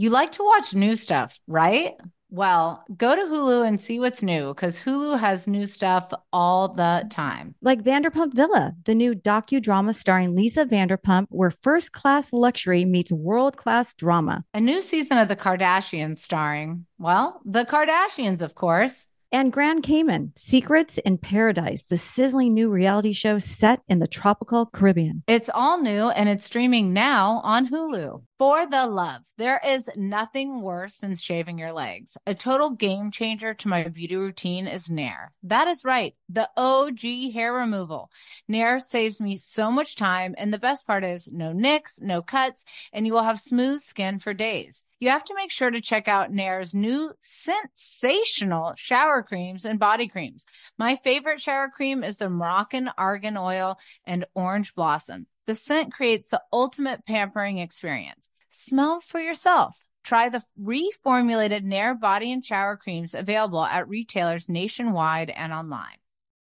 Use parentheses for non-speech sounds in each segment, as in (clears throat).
You like to watch new stuff, right? Well, go to Hulu and see what's new because Hulu has new stuff all the time. Like Vanderpump Villa, the new docudrama starring Lisa Vanderpump, where first class luxury meets world class drama. A new season of The Kardashians starring, well, the Kardashians, of course. And Grand Cayman, Secrets in Paradise, the sizzling new reality show set in the tropical Caribbean. It's all new and it's streaming now on Hulu. For the love, there is nothing worse than shaving your legs. A total game changer to my beauty routine is Nair. That is right, the OG hair removal. Nair saves me so much time, and the best part is no nicks, no cuts, and you will have smooth skin for days you have to make sure to check out Nair's new sensational shower creams and body creams. My favorite shower cream is the Moroccan Argan Oil and Orange Blossom. The scent creates the ultimate pampering experience. Smell for yourself. Try the reformulated Nair body and shower creams available at retailers nationwide and online.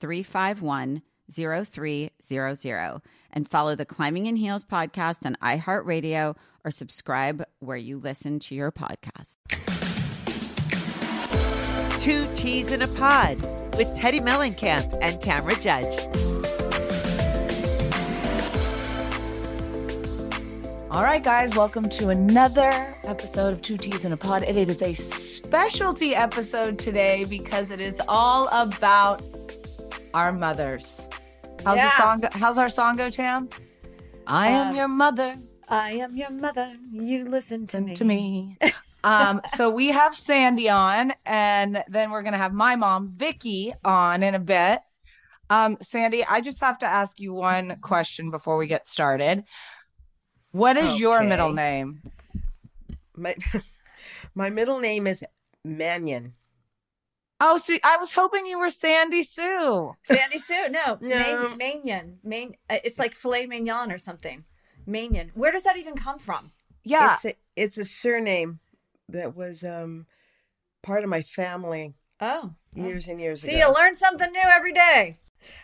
351 0300 and follow the Climbing in Heels podcast on iHeartRadio or subscribe where you listen to your podcast. Two T's in a Pod with Teddi Mellencamp and Tamra Judge. All right, guys, welcome to another episode of Two T's in a Pod. And it is a specialty episode today because it is all about our mothers. How's Yeah. the song? Go- how's our song go, Tam? I am Um, your mother. I am your mother. You listen to Listen me. to me. (laughs) um, so we have Sandy on, and then we're gonna have my mom, Vicky, on in a bit. Um, Sandy, I just have to ask you one question before we get started. What is your middle name? My (laughs) my middle name is Mannion. Oh, so I was hoping you were Sandy Sue. Sandy Sue. No, (laughs) No. Main, Manion. Main, uh, it's like filet mignon or something. Manion. Where does that even come from? Yeah. It's a it's a surname that was um part of my family Oh. years and years See, ago. you learn something new every day.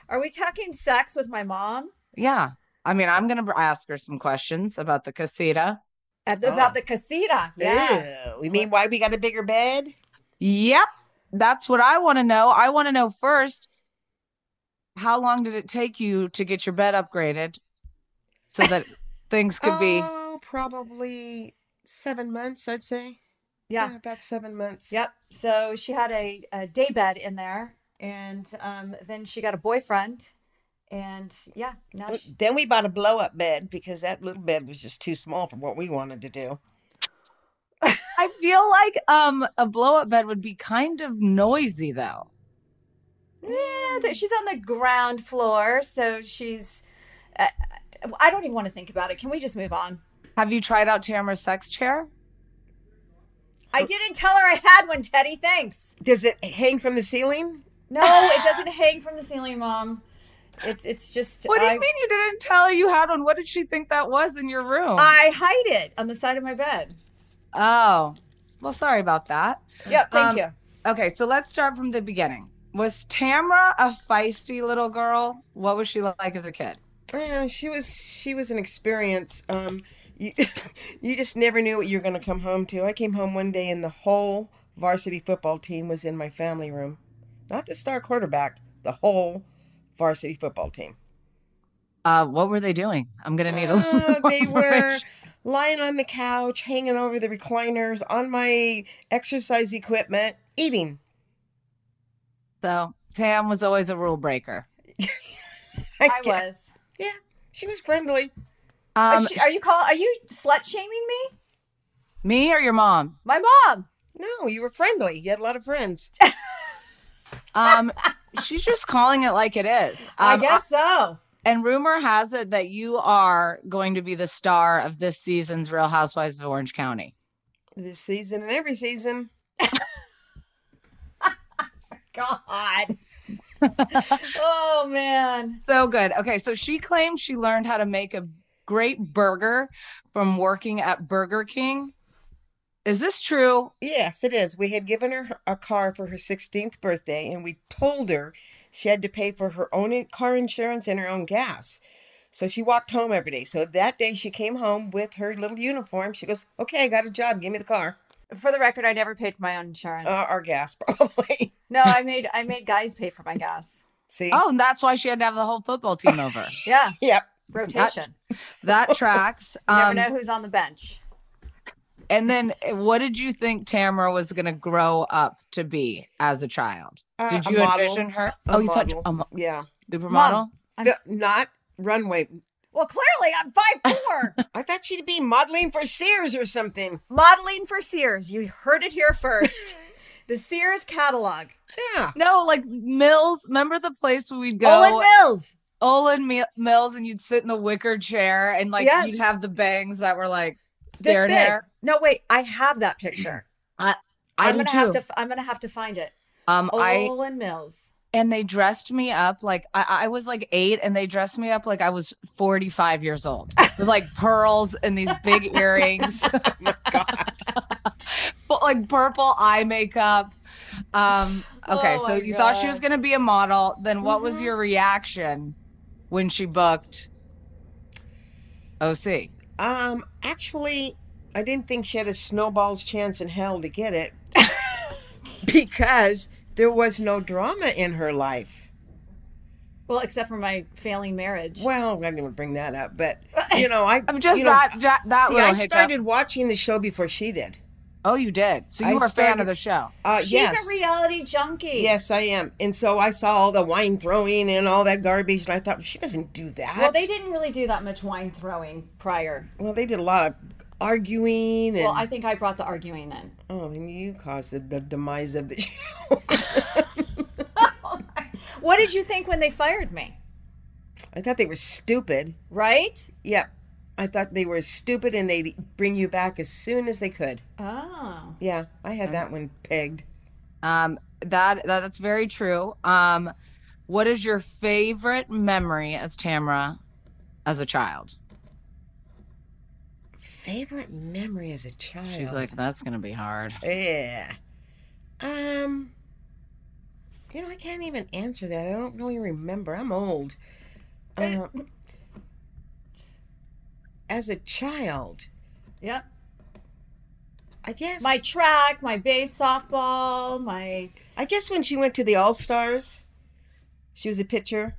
Are we talking sex with my mom? Yeah. I mean, I'm going to ask her some questions about the casita. At the, Oh. About the casita. Yeah. Ew. We mean why we got a bigger bed? Yep. That's what I want to know. I want to know first how long did it take you to get your bed upgraded so that (laughs) things could be Oh, probably seven months, I'd say. Yeah. about seven months. Yep. So she had a, a day bed in there, and um, then she got a boyfriend, and yeah, now she's Then we bought a blow up bed because that little bed was just too small for what we wanted to do. I feel like um a blow up bed would be kind of noisy though. yeah, she's on the ground floor, so she's. Uh, I don't even want to think about it. Can we just move on? Have you tried out Tamra's sex chair? I didn't tell her I had one, Teddi. Thanks. Does it hang from the ceiling? No, it doesn't hang from the ceiling, Mom. It's it's just. What do you I, mean you didn't tell her you had one? What did she think that was in your room? I hide it on the side of my bed. Oh. Well, sorry about that. Yeah, thank Um, you. Okay, so let's start from the beginning. Was Tamra a feisty little girl? What was she like as a kid? Yeah, she was she was an experience. Um, you (laughs) you just never knew what you were going to come home to. I came home one day and the whole varsity football team was in my family room. Not the star quarterback, the whole varsity football team. Uh, what were they doing? I'm gonna need a little Uh, (laughs) they were. Lying on the couch, hanging over the recliners, on my exercise equipment, eating. So Tam was always a rule breaker. (laughs) I guess- was. Yeah, she was friendly. Are Um, she- are you call? Are you slut shaming me? me or your mom? My mom. No, you were friendly. You had a lot of friends. (laughs) Um, she's just calling it like it is. I Um, guess so. And rumor has it that you are going to be the star of this season's Real Housewives of Orange County. This season and every season. (laughs) God. (laughs) oh man. So good. Okay, so she claims she learned how to make a great burger from working at Burger King. Is this true? Yes, it is. We had given her a car for her 16th birthday, and we told her she had to pay for her own car insurance and her own gas. So she walked home every day. So that day she came home with her little uniform. She goes, Okay, I got a job. Give me the car. For the record, I never paid for my own insurance. Uh, our gas, (laughs) probably. no, I made I made guys pay for my gas. See? Oh, and that's why she had to have the whole football team over. (laughs) Yeah, (laughs) Yep. rotation. that tracks. You never Um, know who's on the bench. And then eh, what did you think Tamra was going to grow up to be as a child? Uh, Did a you model. envision her? A oh, you thought model. a mo- Yeah. supermodel? I'm- Not runway. Well, clearly I'm five (laughs) four. I thought she'd be modeling for Sears or something. Modeling for Sears. You heard it here first. (laughs) the Sears catalog. Yeah. No, like Mills. Remember the place where we'd go? Olan Mills. Olan Mi- Mills, and you'd sit in the wicker chair, and like Yes. you'd have the bangs that were like This big. No, wait. I have that picture. (clears throat) I I am gonna too. have to. I'm gonna have to find it. um, I Olan Mills. and they dressed me up like I, I was like eight, and they dressed me up like I was forty five years old (laughs) with like pearls and these big (laughs) earrings, Oh my God. (laughs) but like purple eye makeup. Um, okay, Oh so you thought she was gonna be a model. Then what was Mhm. your reaction when she booked OC? Um, actually, I didn't think she had a snowball's chance in hell to get it (laughs) because there was no drama in her life. Well, except for my failing marriage. Well, I didn't even bring that up, but (laughs) you know, I I'm just you know, that that, that see, little I hiccup. started watching the show before she did. Oh, you did. So you I were a fan of the show. Uh, She's yes, a reality junkie. yes, I am, and so I saw all the wine throwing and all that garbage, and I thought she doesn't do that. Well, they didn't really do that much wine throwing prior. Well, they did a lot of arguing, and Well, I think I brought the arguing in. oh, then you caused the, the demise of the (laughs) show. (laughs) What did you think when they fired me? I thought they were stupid. Right? Yeah. I thought they were stupid and they'd bring you back as soon as they could. Oh. Yeah, I had that one pegged. Um, that, that that's very true. Um, what is your favorite memory as Tamra as a child? Favorite memory as a child. She's like, that's gonna be hard. yeah. Um, you know, I can't even answer that. I don't really remember. I'm old. Uh, (laughs) as a child, Yep. I guess. My track, my bass softball, my I guess when she went to the All Stars, she was a pitcher.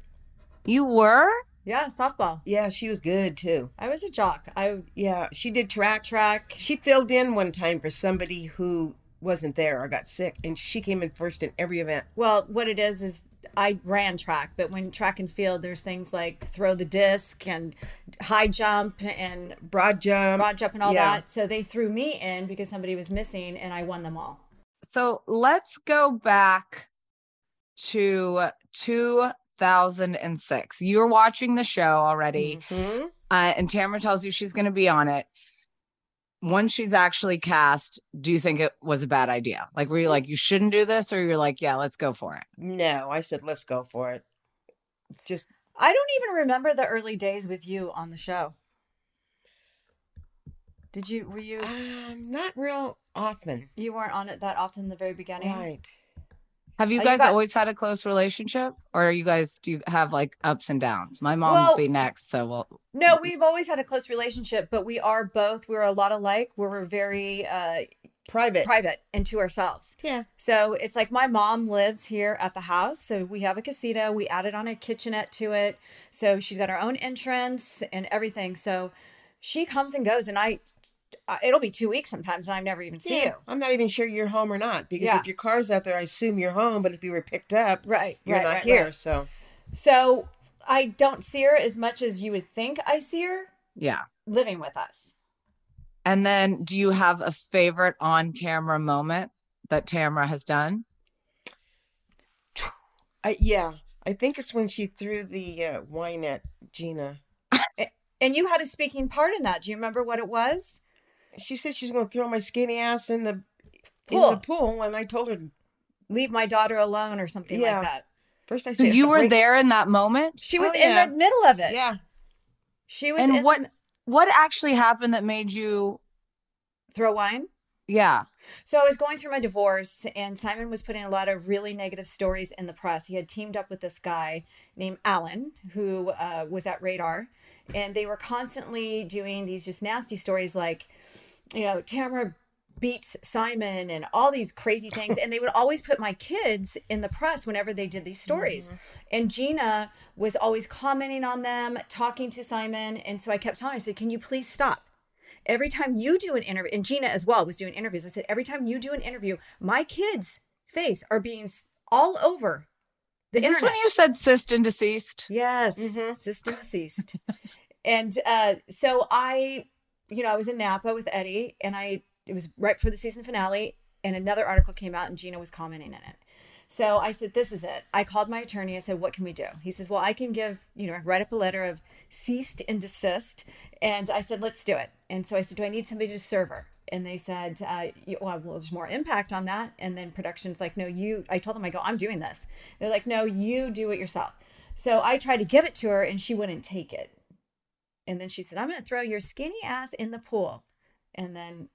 You were? yeah, softball. Yeah, she was good too. I was a jock. I Yeah, she did track. track. She filled in one time for somebody who wasn't there or got sick, and she came in first in every event. Well, what it is is I ran track, but when track and field, there's things like throw the disc and high jump and Broad jump. broad jump and all Yeah. that. So they threw me in because somebody was missing, and I won them all. So let's go back to 2006. You're watching the show already, Mhm. uh, and Tamra tells you she's going to be on it. Once she's actually cast, do you think it was a bad idea? Like, were you like, you shouldn't do this, or you're like, yeah, let's go for it? No, I said let's go for it. Just I don't even remember the early days with you on the show. Did you? Were you? um, not real often. You weren't on it that often in the very beginning. Right. Have you Uh, guys got- always had a close relationship, or are you guys do you have like ups and downs? My mom Well- will be next, so we'll. No, we've always had a close relationship, but we are both. We're a lot alike. We're very uh, private. private and to ourselves. Yeah. So it's like my mom lives here at the house. So we have a casita. We added on a kitchenette to it. So she's got her own entrance and everything. So she comes and goes, and I, I- it'll be two weeks sometimes, and I never even see Yeah, you. I'm not even sure you're home or not because Yeah. if your car's out there, I assume you're home. But if you were picked up, Right. you're right, not right, here. right. So So I don't see her as much as you would think I see her Yeah. living with us. And then do you have a favorite on camera moment that Tamra has done? I, yeah, I think it's when she threw the uh, wine at Gina. And you had a speaking part in that. Do you remember what it was? She said she's going to throw my skinny ass in the in Pool. the pool, and I told her Leave my daughter alone or something Yeah. like that. first. I So said you were "Bring-" there in that moment? She was Oh, in yeah. the middle of it. Yeah, She was And in what the, what actually happened that made you throw wine. yeah. So I was going through my divorce, and Simon was putting a lot of really negative stories in the press. He had teamed up with this guy named Alan, who uh, was at Radar, and they were constantly doing these just nasty stories like, you know, Tamra beats Simon and all these crazy things. And they would always put my kids in the press whenever they did these stories. And Gina was always commenting on them, talking to Simon. And so I kept telling her, I said, Can you please stop? every time you do an interview, and Gina as well was doing interviews, I said, every time you do an interview, my kids' face are being all over the Is this internet. when you said cyst and deceased? Yes, Mhm. and deceased. (laughs) and uh, so I, you know, I was in Napa with Eddie, and I it was right for the season finale, and another article came out, and Gina was commenting in it. So I said, "This is it." I called my attorney. I said, "What can we do?" He says, "Well, I can give you know write up a letter of ceased and desist." And I said, "Let's do it." And so I said, "Do I need somebody to serve her?" And they said, uh, "Well, there's more impact on that." And then production's like, "No, you." I told them, "I go, I'm doing this." They're like, "No, you do it yourself." So I tried to give it to her, and she wouldn't take it. And then she said, "I'm going to throw your skinny ass in the pool." And then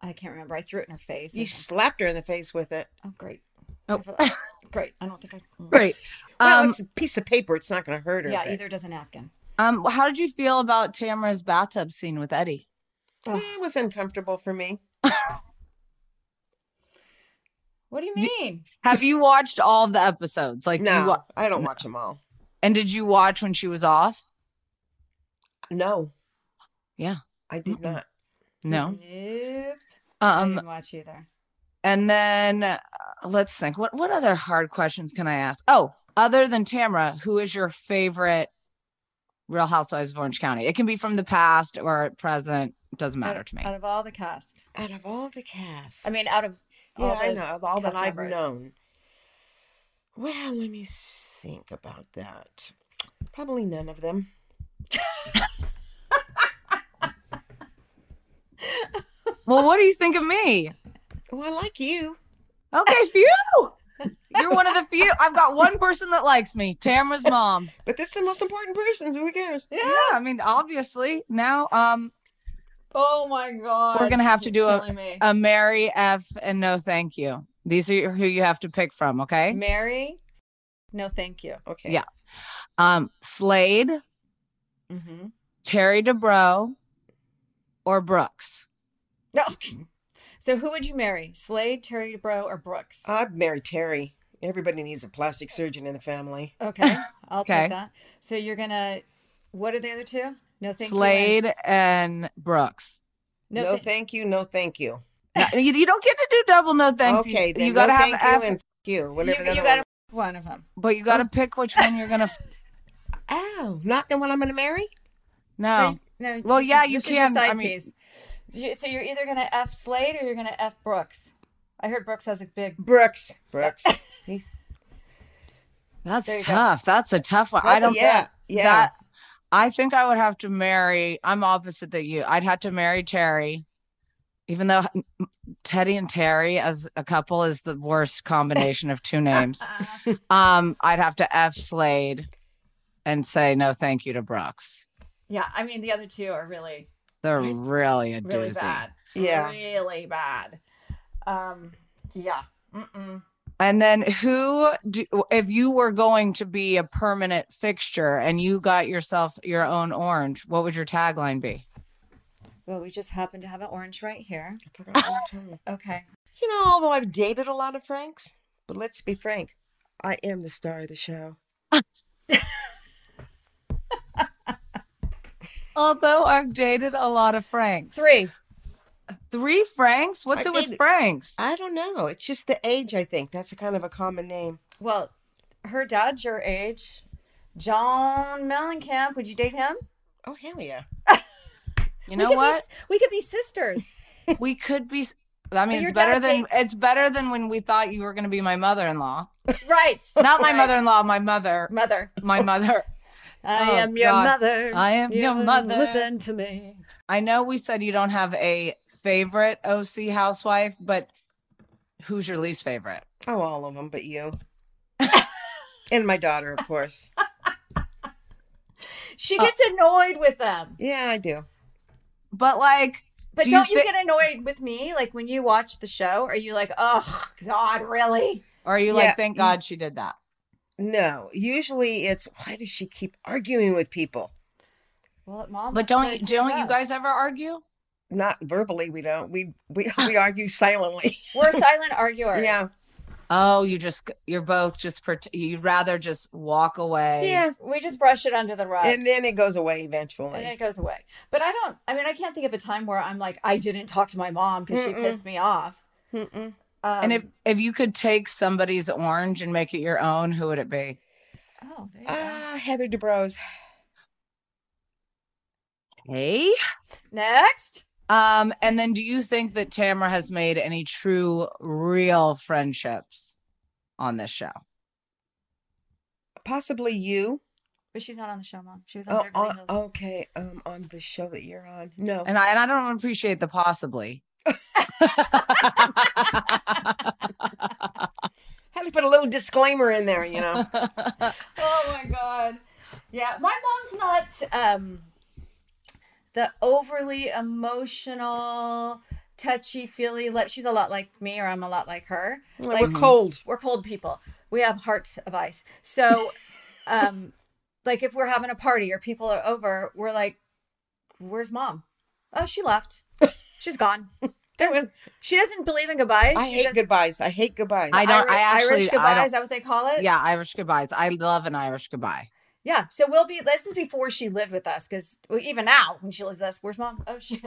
I can't remember. I threw it in her face. you something. slapped her in the face with it. Oh, great. Oh. (laughs) great. I don't think I. Great. (laughs) Well, Um, it's a piece of paper. It's not going to hurt her. Yeah, but- either does a napkin. um, how did you feel about Tamra's bathtub scene with Eddie? Oh. It was uncomfortable for me. (laughs) What do you mean? Have you watched all the episodes? Like, you No, wa- I don't watch them all. and did you watch when she was off? No. Yeah. I did Mm-mm. not. No. Nope. I Um, didn't watch either. and then uh, let's think. What what other hard questions can I ask? Oh, other than Tamra, who is your favorite Real Housewives of Orange County? It can be from the past or present. It doesn't matter out, to me. Out of all the cast, Out of all the cast. I mean, out of all yeah, I the know. Of all that cast I've members. known. Well, let me think about that. Probably none of them. Well, what do you think of me? Oh, I like you. Okay, few. You're one of the few. I've got one person that likes me, Tamra's mom. (laughs) But this is the most important person, so who cares? Yeah, I mean, obviously now, um, Oh my god! We're gonna have to you're do a- me. a Mary F and no thank you. These are who you have to pick from. Okay. Mary. No, thank you. Okay. Yeah. Um, Slade, Mm-hmm. Terry Dubrow, or Brooks. No. So who would you marry? Slade, Terry Dubrow, or Brooks? I'd marry Terry. Everybody needs a plastic surgeon in the family. Okay, (laughs) I'll Okay. take that. So you're gonna. What are the other two? No, thank you. Slade and Brooks. No, No, thank- thank you. No, thank you. No, you, you don't get to do double no thanks. You- okay, you, then gotta no, have thank F, you and f- you. Whatever you, the you other got one of them. but you got to pick which one you're gonna. (laughs) Ow, not the one I'm going to marry? No, No. Well, yeah, is- you your can, side I mean- piece. You- So you're either gonna f Slade or you're gonna f Brooks. I heard Brooks has a big. Brooks. Brooks. (laughs) That's you go. tough. That's a tough one. I don't. Yeah. Yeah. That I think I would have to marry. I'm opposite that you. I'd have to marry Terry, even though Teddi and Terry as a couple is the worst combination of two names. (laughs) Um, I'd have to F Slade and say no, thank you to Brooks. yeah, I mean the other two are really, They're really a really doozy. bad. Yeah. Really bad. Um. Yeah. Mm-mm. And then who do if you were going to be a permanent fixture and you got yourself your own orange, what would your tagline be? Well, we just happen to have an orange right here. I forgot what I'm telling you. Okay. You know, although I've dated a lot of Franks, but let's be frank, I am the star of the show. (laughs) Although I've dated a lot of Franks. Three. Three Franks? What's I it with dated- Franks? I don't know. It's just the age, I think. That's a kind of a common name. Well, her dad's your age. John Mellencamp. Would you date him? Oh, hell yeah. (laughs) You know could be what? s- we could be sisters. (laughs) we could be. I mean, it's better than dates- it's better than when we thought you were going to be my mother-in-law. right. (laughs) Not my Right. mother-in-law, my mother, Mother. my mother. I Oh, am your God. mother. I am your mother. Listen to me. I know we said you don't have a favorite OC housewife, but who's your least favorite? Oh, all of them, but you. (laughs) and my daughter, of course. She uh, gets annoyed with them. Yeah, I do. But like, But Do you don't you, thi- get annoyed with me? Like when you watch the show, are you like, oh God, really? or are you Yeah, like, thank God she did that? No, usually it's why does she keep arguing with people? Well, mom. But don't you don't you guys ever argue? Not verbally, we don't. We we (laughs) we argue silently. (laughs) We're silent arguers. Yeah. Oh, you just you're both just you'd rather just walk away. Yeah, We just brush it under the rug. and then it goes away eventually. then it goes away. But I don't. I mean, I can't think of a time where I'm like, I didn't talk to my mom because she pissed me off. Mm-mm. Um, And if if you could take somebody's orange and make it your own, who would it be? oh, there you go. Ah, Heather Dubrow. Hey. next, Um, and then do you think that Tamra has made any true, real friendships on this show? Possibly you. but she's not on the show, mom. She was on Oh, Beverly on, okay. Um, on the show that you're on. No. And I and I don't appreciate the possibly. Had to put a little disclaimer in there, you know. (laughs) Oh my god. Yeah, my mom's not um the overly emotional, touchy feely. Like she's a lot like me, or I'm a lot like her. Like We're cold. we're cold people. We have hearts of ice. So, um, like if we're having a party or people are over, we're like, "Where's mom? Oh, she left. She's gone." Don't- She doesn't believe in goodbyes. I She hate just- goodbyes. I hate goodbyes. I don't- Iri- actually- Irish I goodbye. Is that what they call it? yeah, Irish goodbyes. I love an Irish goodbye. Yeah. So we'll be. This is before she lived with us, because even now when she lives with us, where's mom? Oh, (laughs) she,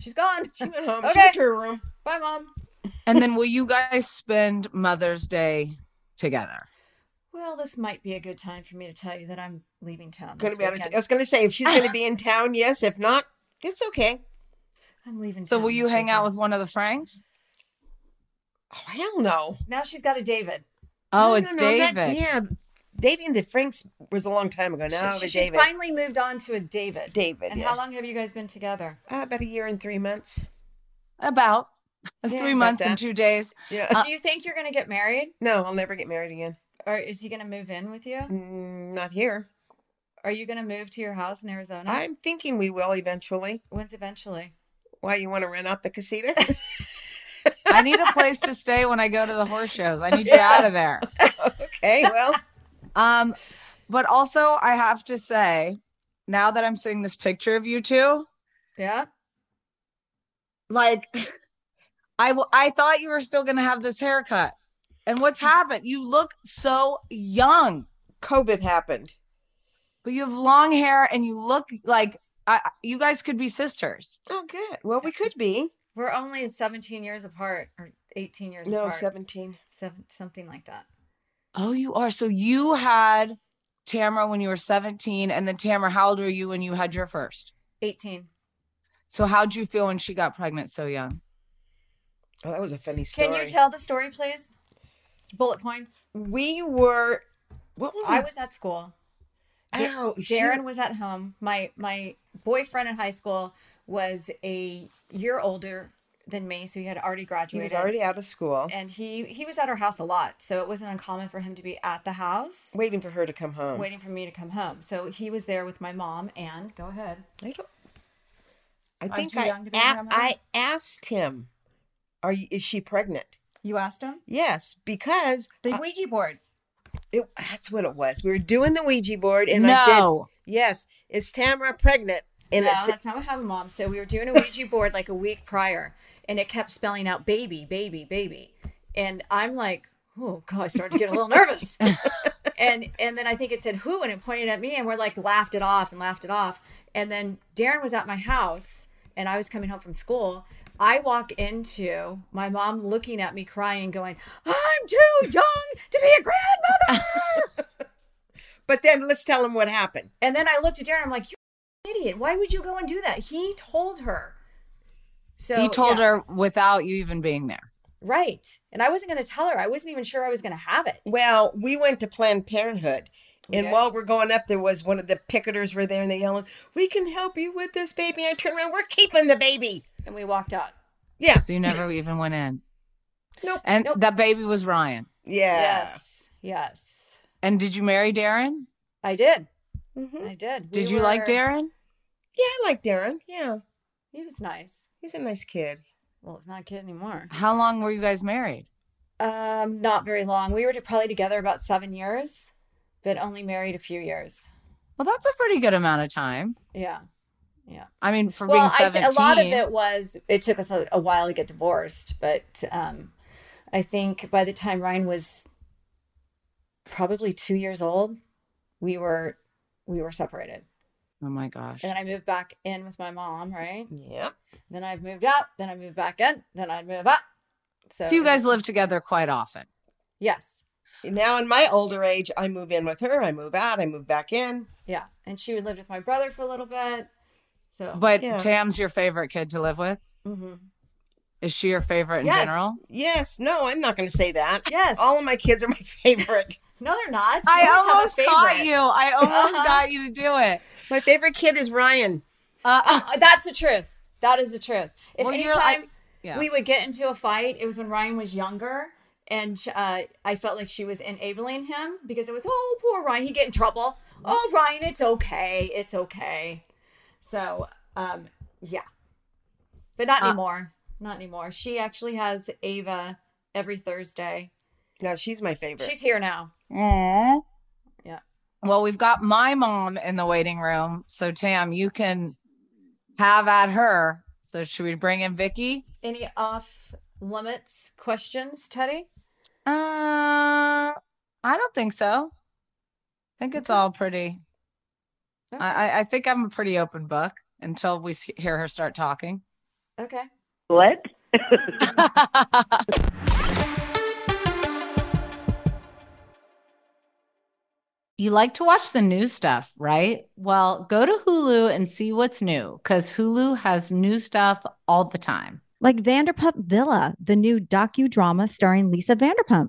she's gone. She went home. Okay. She went to her room. Bye, mom. And then will you guys spend Mother's Day together? Well, this might be a good time for me to tell you that I'm leaving town. Gonna be out of. I was going to say if she's going to be in (laughs) town, yes. If not, it's okay. I'm leaving. So will you this hang out with one of the Franks? Oh hell no. Now she's got a David. Oh, No, it's no, no, that- David. yeah, dating the Franks was a long time ago. Now She- with she's David. finally moved on to a David. David. And yeah. how long have you guys been together? Uh, about a year and three months. About Yeah, three about months that. and two days. Yeah. Uh, Do you think you're going to get married, no, I'll never get married again. or is he going to move in with you? Mm, not here. Are you going to move to your house in Arizona? I'm thinking we will eventually. When's eventually? Why you want to rent out the casita? (laughs) I need a place to stay when I go to the horse shows. I need you out of there. (laughs) okay, well, Um, but also I have to say, now that I'm seeing this picture of you two, Yeah. like (laughs) I w- I thought you were still gonna have this haircut. And what's happened? You look so young, COVID happened. but you have long hair and you look like I, I- you guys could be sisters. Oh, good. Well, we could be. We're only 17 years apart or 18 years apart. No, apart. 17. Seven, something like that. Oh, you are. So you had Tamra when you were 17, and then Tamra, how old were you when you had your first? 18. So how'd you feel when she got pregnant so young? Oh, that was a funny story. Can you tell the story, please? Bullet points. We were. What were we? I was at school. Ow, Darren was at home. My my boyfriend in high school was a year older than me, so he had already graduated. He was already out of school, and he he was at our house a lot, so it wasn't uncommon for him to be at the house waiting for her to come home. waiting for me to come home. So he was there with my mom and go ahead. I don't. I think I, young to be a a- I asked him, "Are you, is she pregnant?" You asked him Yes, because the I- Ouija board. It, that's what it was. We were doing the Ouija board, and I said, no. "Yes, is Tamra pregnant?" And no, it's, that's not what happened, Mom. So we were doing a Ouija board like a week prior, and it kept spelling out baby, baby, baby. And I'm like, oh god, I started to get a little nervous. (laughs) and and then I think it said who, and it pointed at me, and we're like laughed it off and laughed it off. And then Darren was at my house, and I was coming home from school. I walk into my mom looking at me crying, going, ah, I'm too young to be a grandmother. (laughs) but then let's tell him what happened. and then I looked at Darren, I'm like, you idiot. Why would you go and do that? He told her. So he told yeah, her without you even being there. Right. And I wasn't going to tell her. I wasn't even sure I was going to have it. Well, we went to Planned Parenthood. And Okay. while we're going up, there was one of the picketers were there and they yelling, We can help you with this baby. I turned around, we're keeping the baby. And we walked out. Yeah. So you never even went in. Nope. And Nope. that baby was Ryan. Yeah. Yes. Yes. And did you marry Darren? I did. Mhm. I did. Did We you like Darren? Yeah, I like Darren. Yeah. He was nice. He's a nice kid. Well, it's not a kid anymore. How long were you guys married? Um, not very long. We were probably together about seven years, but only married a few years. Well, that's a pretty good amount of time. Yeah. Yeah. I mean, for well, being I 17. th- a lot of it was it took us a, a while to get divorced, but um, I think by the time Ryan was probably two years old, we were we were separated. oh my gosh. And then I moved back in with my mom, right? Yep. Then I moved out. Then I moved back in. Then I moved up. So, you guys live together quite often. Yes. Now in my older age, I move in with her, I move out, I move back in. Yeah. And she lived with my brother for a little bit. So. But Yeah. Tam's your favorite kid to live with? Mhm. Is she your favorite in Yes. general? Yes, no, I'm not going to say that. Yes. All of my kids are my (laughs) favorite. No, they're not. I You always have almost caught you. I almost Uh-huh. got you to do it. My favorite kid is Ryan. Uh, Uh, that's the truth. That is the truth. If Well, you're- anytime I- yeah. we would get into a fight, it was when Ryan was younger, and uh, I felt like she was enabling him because it was, oh, poor Ryan, he get in trouble. Oh, Ryan, it's okay, it's okay. So, um, yeah, but not Uh, anymore. Not anymore. She actually has Ava every Thursday. No, she's my favorite. She's here now. Aw. Yeah. Well, we've got my mom in the waiting room. So, Tam, you can have at her. So, should we bring in Vicky? Any off limits questions, Teddi? Uh, I don't think so. I think it's all pretty. Okay. I, I- I think I'm a pretty open book until we hear her start talking. Okay. What? (laughs) You like to watch the new stuff, right? Well, go to Hulu and see what's new because Hulu has new stuff all the time. like Vanderpump Villa, the new docudrama starring Lisa Vanderpump.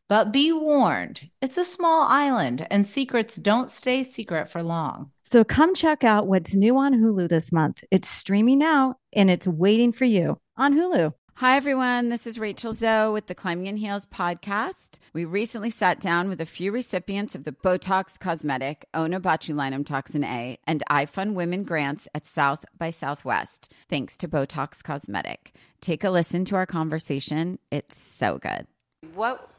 But be warned, it's a small island and secrets don't stay secret for long. So come check out what's new on Hulu this month. It's streaming now and it's waiting for you on Hulu. Hi, everyone. This is Rachel Zoe with the Climbing in Heels podcast. We recently sat down with a few recipients of the Botox Cosmetic, Onabotulinum Toxin A, and iFund Women grants at South by Southwest, thanks to Botox Cosmetic. Take a listen to our conversation. It's so good. What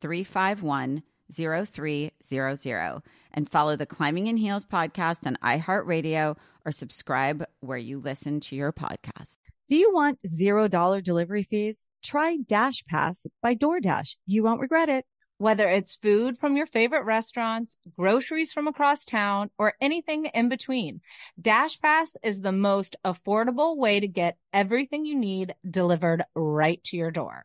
351 0300 and follow the Climbing in Heels podcast on iHeartRadio or subscribe where you listen to your podcast. Do you want $0 delivery fees? Try Dash Pass by DoorDash. You won't regret it. Whether it's food from your favorite restaurants, groceries from across town, or anything in between, DashPass is the most affordable way to get everything you need delivered right to your door.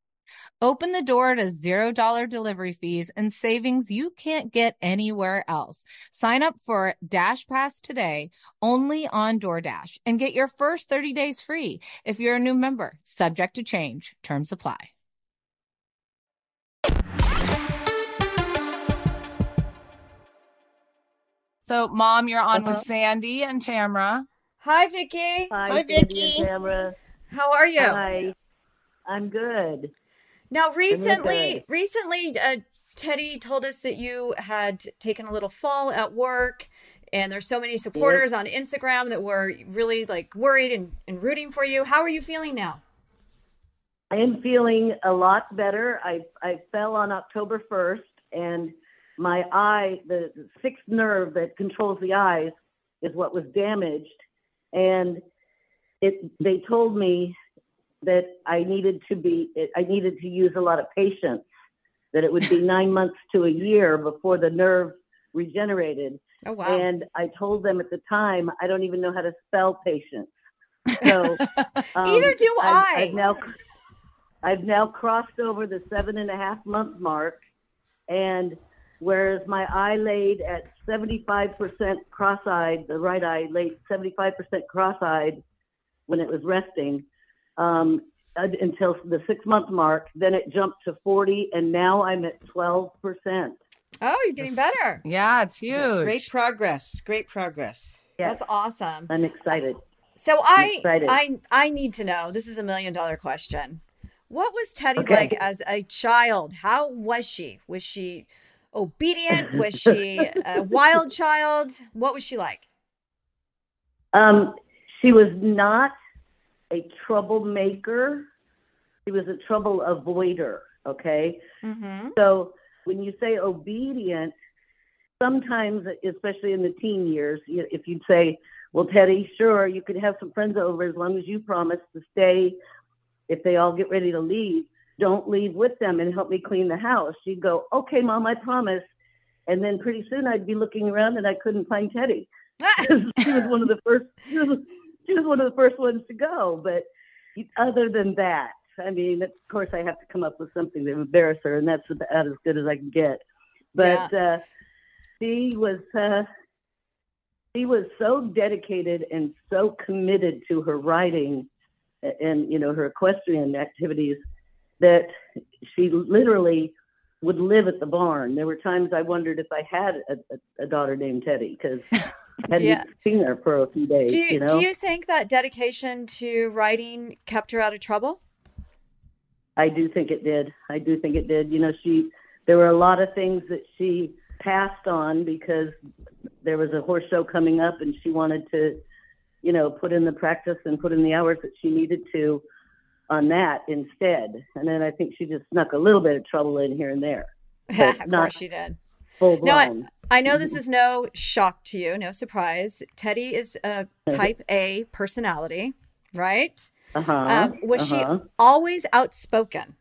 Open the door to $0 delivery fees and savings you can't get anywhere else. Sign up for Dash Pass today only on DoorDash and get your first 30 days free if you're a new member. Subject to change, terms apply. So, mom, you're on with Uh-huh. Sandy and Tamra. Hi, Vicky. Hi, Hi, Sandy Vicky. and How are you? Hi. I'm good. Now, recently, recently, uh, Teddi told us that you had taken a little fall at work, and there's so many supporters on Instagram that were really like worried and, and rooting for you. How are you feeling now? I am feeling a lot better. I I fell on October 1st, and my eye, the sixth nerve that controls the eyes, is what was damaged, and it. They told me that I needed to be. I needed to use a lot of patience. That it would be (laughs) nine months to a year before the nerve regenerated. Oh wow! And I told them at the time, I don't even know how to spell patience. So (laughs) um, Neither do I've, I've now, I've now crossed over the seven and a half month mark, and whereas my eye laid at 75% cross-eyed, the right eye laid 75% cross-eyed when it was resting, um, until the six month mark. Then it jumped to 40, and now I'm at 12%. oh, you're getting better. Yeah, it's huge. Great progress. Great progress. Yes, That's awesome. I'm excited. So I, excited. I, I need to know. This is a million dollar question. What was Teddi Okay. like as a child? How was she? Was she obedient? (laughs) Was she a wild child? What was she like? Um, she was not a troublemaker. He was a trouble avoider. Okay. Mm-hmm. So when you say obedient, sometimes, especially in the teen years, if you'd say, well, Teddi, sure, you could have some friends over as long as you promise to stay. If they all get ready to leave, don't leave with them and help me clean the house. She'd go, okay, mom, I promise. And then pretty soon I'd be looking around and I couldn't find Teddi. (laughs) she was one of the first. She was, she was one of the first ones to go. But other than that, I mean, of course, I have to come up with something to embarrass her, and that's about as good as I can get. But uh, she was. Uh, she was so dedicated and so committed to her writing and you know her equestrian activities that she literally would live at the barn. There were times I wondered if I had a, a, daughter named Teddi because I (laughs) hadn't Yeah. seen her for a few days. Do you, you know, do you think that dedication to writing kept her out of trouble? I do think it did. I do think it did. You know, she there were a lot of things that she passed on because there was a horse show coming up and she wanted to, you know, put in the practice and put in the hours that she needed to on that instead. And then I think she just snuck a little bit of trouble in here and there. (laughs) of course she did. full No, I, blown. I know this is no shock to you, no surprise. Teddi is a type A personality, right? uh-huh. Um, was uh-huh. she always outspoken?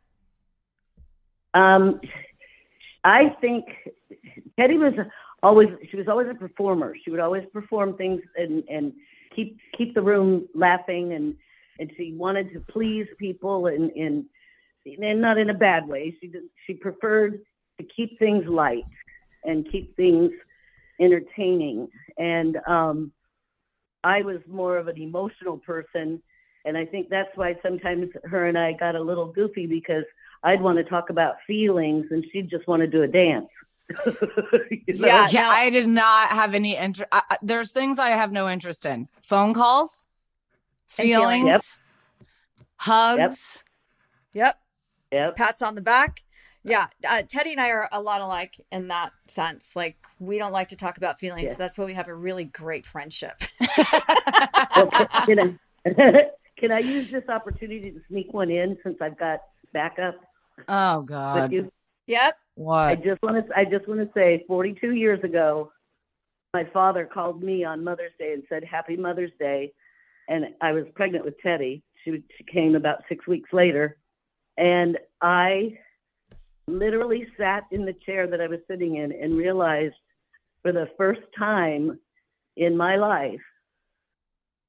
Um, I think Teddi was always she was always a performer. She would always perform things and and keep keep the room laughing and and she wanted to please people and and and not in a bad way. She did, she preferred to keep things light and keep things entertaining. And um, I was more of an emotional person, And I think that's why sometimes her and I got a little goofy because I'd want to talk about feelings and she'd just want to do a dance. (laughs) You know? Yeah, yeah. I did not have any interest. There's things I have no interest in: phone calls, And feelings, feelings. Yep. hugs. Yep. Yep. Pats on the back. Yeah. Uh, Teddi and I are a lot alike in that sense. Like, we don't like to talk about feelings. Yeah. That's why we have a really great friendship. (laughs) Well, can, I, (laughs) can I use this opportunity to sneak one in since I've got backup Oh God, Yep. yep. I just want to I just want to say 42 years ago my father called me on Mother's Day and said happy Mother's Day and I was pregnant with Teddi. She she came about 6 weeks later and I literally sat in the chair that I was sitting in and realized for the first time in my life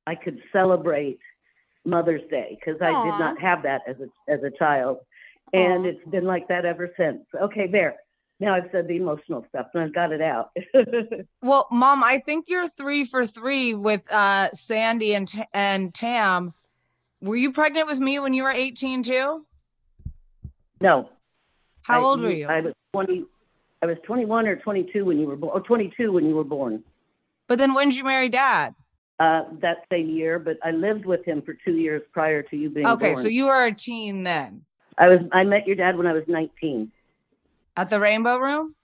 I could celebrate Mother's Day because I did not have that as a as a child and Aw. it's been like that ever since. Okay, there. Now I've said the emotional stuff and I've got it out. (laughs) Well, Mom, I think you're three for three with uh, Sandy and and Tam. Were you pregnant with me when you were 18 too? no. How I- old were you? I was 20 I was 21 or 22 when you were born, or 22 when you were born. but then when did you marry Dad? Uh, that same year, but I lived with him for two years prior to you being Okay, born. so you were a teen then I was I met your dad when I was 19. At the Rainbow Room.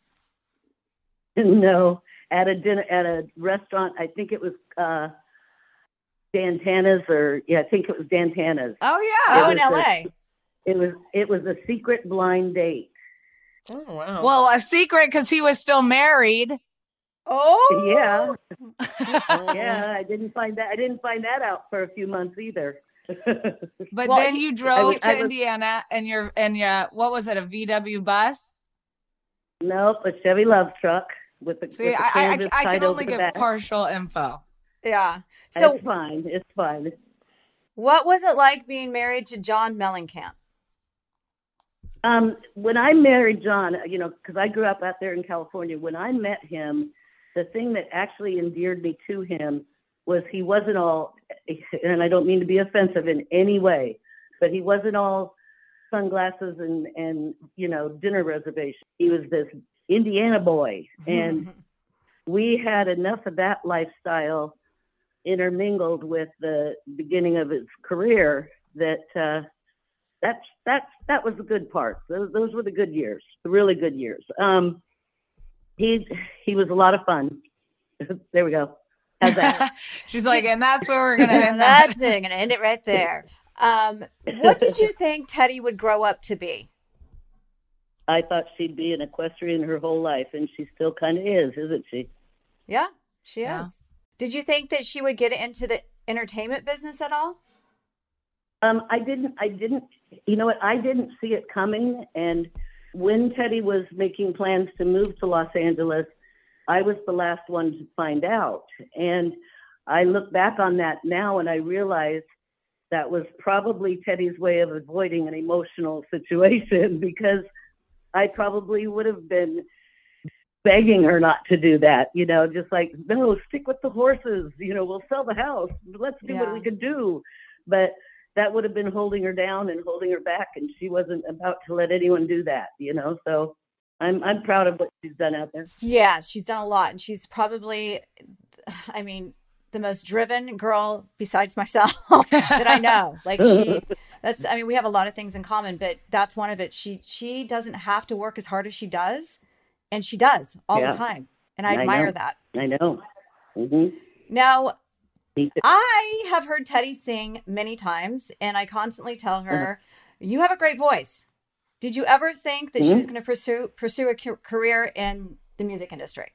(laughs) no, at a dinner at a restaurant. I think it was uh, Dan Tana's, or yeah, I think it was Dan Tana's. Oh yeah. Oh, in was LA. It was it was a secret blind date. Oh wow. Well, a secret because he was still married. Oh, Yeah, (laughs) yeah. I didn't find that. I didn't find that out for a few months either. (laughs) But Well, then you drove was- to I was- Indiana and your and your what was it a VW bus? Nope, a Chevy Love truck with the, See, with the I I, I, I can only the give back. partial info. yeah. So, it's fine. It's fine. what was it like being married to John Mellencamp? Um, when I married John, you know, because I grew up out there in California, when I met him, the thing that actually endeared me to him was he wasn't all, and I don't mean to be offensive in any way, but he wasn't all sunglasses and and you know dinner reservation. He was this Indiana boy, and (laughs) we had enough of that lifestyle intermingled with the beginning of his career that uh, that's that's that was the good part. Those those were the good years, the really good years. Um, he he was a lot of fun. (laughs) there we go. That? (laughs) She's like, and that's where we're gonna end that. That's it. Gonna end it right there. Um, what did you think Teddi would grow up to be? I thought she'd be an equestrian her whole life, and she still kind of is, isn't she? Yeah, she Yeah. is. Did you think that she would get into the entertainment business at all? Um, I didn't. I didn't. You know what? I didn't see it coming. And when Teddi was making plans to move to Los Angeles, I was the last one to find out. And I look back on that now, and I realize that was probably Teddi's way of avoiding an emotional situation (laughs) because I probably would have been begging her not to do that. You know, just like no, stick with the horses. You know, we'll sell the house. Let's do Yeah. what we can do. But that would have been holding her down and holding her back and she wasn't about to let anyone do that you know so i'm i'm proud of what she's done out there Yeah, she's done a lot, and she's probably, I mean, the most driven girl besides myself (laughs) that I know. Like she, (laughs) that's. I mean, we have a lot of things in common, but that's one of it. She she doesn't have to work as hard as she does, and she does all Yeah. the time, and I I admire know. that. i know Mm-hmm. Now, I have heard Teddi sing many times, and I constantly tell her, "You have a great voice." Did you ever think that she was going to pursue pursue a ca- career in the music industry?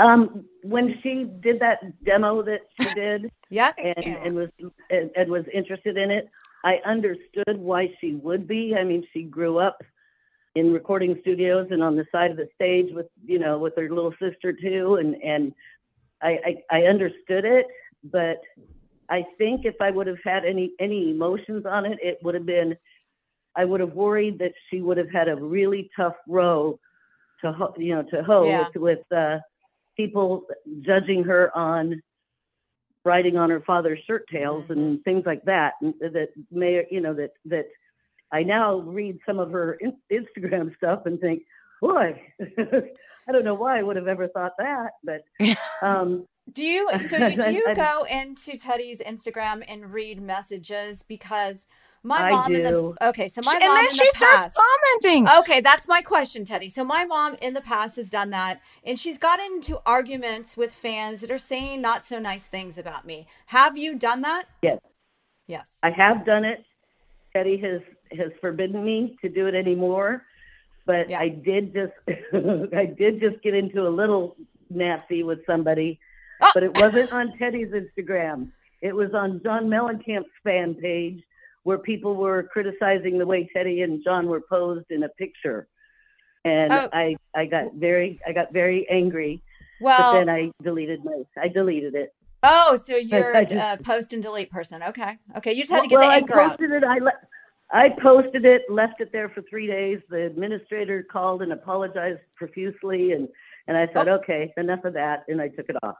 Um when she did that demo that she (laughs) did Yeah. and and was and, and was interested in it i understood why she would be i mean she grew up in recording studios and on the side of the stage with you know with her little sister too and and i i, I understood it but i think if i would have had any any emotions on it it would have been i would have worried that she would have had a really tough row to ho- you know to hoe Yeah. with with uh people judging her on riding on her father's shirt tails and things like that. And that may, you know, that that I now read some of her in- Instagram (laughs) stuff and think, boy, (laughs) I don't know why I would have ever thought that, but (laughs) um, Do you so you, do you go into Teddi's Instagram and read messages because my I mom in do. the okay so my and mom then she the starts past, commenting. Okay, that's my question, Teddi. So my mom in the past has done that, and she's gotten into arguments with fans that are saying not so nice things about me. Have you done that? yes, Yes. I have done it. Teddi has has forbidden me to do it anymore, but Yeah. I did just (laughs) I did just get into a little nasty with somebody, Oh. but it wasn't on Teddi's Instagram. It was on John Mellencamp's fan page where people were criticizing the way Teddi and John were posed in a picture. And Oh. I, I got very I got very angry, but Well, then I deleted my I deleted it. oh, so you're I a uh, post and delete person. Okay, okay. You just had to get well, the I anger out. posted it. I le- I posted it, left it there for three days. The administrator called and apologized profusely, and and I said, Oh. okay, enough of that, and I took it off.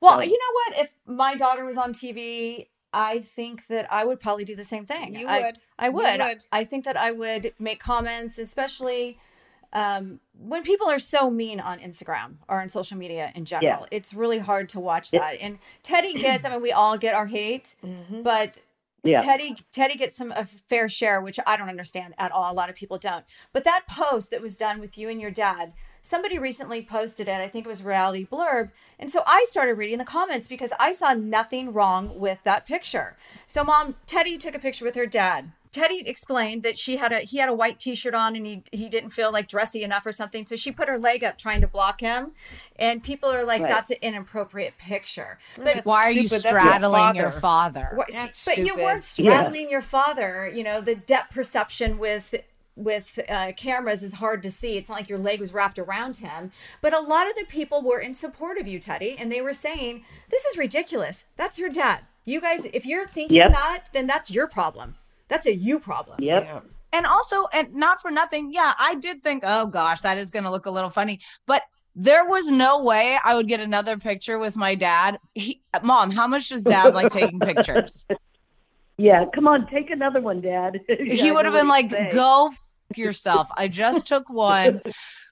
Well, Um, you know what? If my daughter was on TV, I think that I would probably do the same thing. You I, would. I You would. would. I think that I would make comments, especially um, when people are so mean on Instagram or on social media in general. It's really hard to watch Yeah. that. And Teddi gets. I mean, we all get our hate, Mhm. but Yeah. Teddi Teddi gets some a fair share, which I don't understand at all. A lot of people don't. But that post that was done with you and your dad, somebody recently posted it. I think it was Reality Blurb, and so I started reading the comments because I saw nothing wrong with that picture. So, mom, Teddi took a picture with her dad. Teddi explained that she had a he had a white t-shirt on and he he didn't feel like dressy enough or something. So she put her leg up trying to block him. And people are like, Right. that's an inappropriate picture. But That's Why are you stupid. That's your straddling your father. father? what- That's but you weren't straddling your father. You know, the depth perception with with uh, cameras is hard to see. It's not like your leg was wrapped around him. But a lot of the people were in support of you, Teddi, and they were saying, "This is ridiculous. That's your dad. You guys, if you're thinking Yep. that, then that's your problem. That's a you problem." Yep. Yeah. and also and not for nothing yeah i did think oh gosh that is going to look a little funny but there was no way i would get another picture with my dad he, mom how much does dad like taking pictures (laughs) Yeah. Come on, take another one, Dad. (laughs) Yeah, he would have been like say. go f- yourself i just took one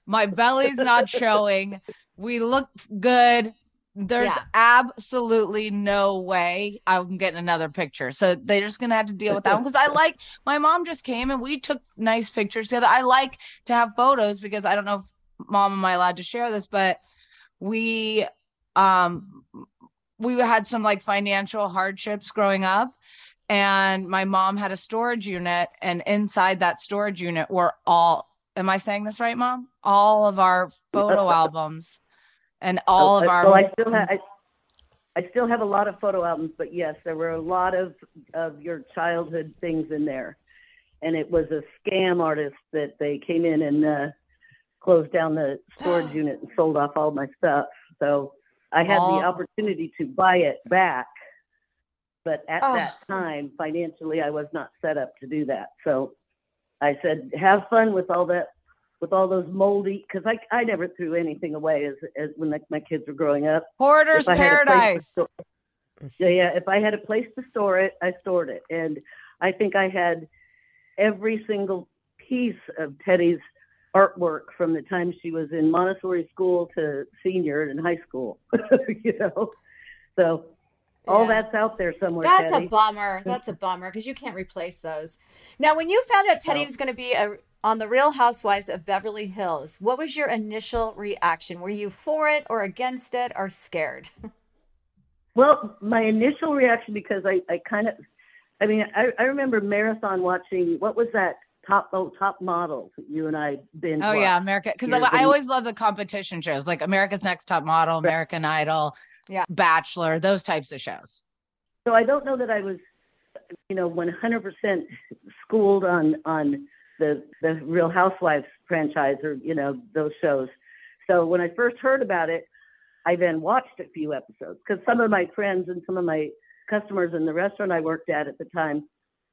my belly's not showing we look good there's Yeah. absolutely no way I'm getting another picture. So they're just gonna have to deal with that one because I like my mom just came and we took nice pictures together. I like to have photos because I don't know if mom am I allowed to share this, but we um we had some like financial hardships growing up and my mom had a storage unit and inside that storage unit were all am I saying this right, mom? All of our photo (laughs) albums and all Oh, of our Well, I still have. I, I still have a lot of photo albums, but yes, there were a lot of of your childhood things in there, and it was a scam artist that they came in and uh, closed down the storage (gasps) unit and sold off all my stuff. So I had All- the opportunity to buy it back, but at Oh. that time, financially, I was not set up to do that. So I said, "Have fun with all that." With all those moldy, because I, I never threw anything away as, as when like, my kids were growing up. Hoarder's If I had a place to Paradise. store- Yeah, yeah. If I had a place to store it, I stored it, and I think I had every single piece of Teddi's artwork from the time she was in Montessori school to senior in high school. (laughs) you know, so all Yeah. that's out there somewhere. That's Teddi. a bummer. (laughs) That's a bummer because you can't replace those. Now, when you found out Teddi No. was going to be a, on the Real Housewives of Beverly Hills, what was your initial reaction? Were you for it or against it or scared? (laughs) Well, my initial reaction because I, I kind of, I mean, I, I remember marathon watching. What was that top oh, top model you and I been. Oh yeah. America. Because years I always love the competition shows, like America's Next Top Model, American Idol, Yeah. Bachelor, those types of shows. So I don't know that I was, you know, 100% schooled on on the the Real Housewives franchise or you know those shows. So when I first heard about it, I then watched a few episodes because some of my friends and some of my customers in the restaurant I worked at at the time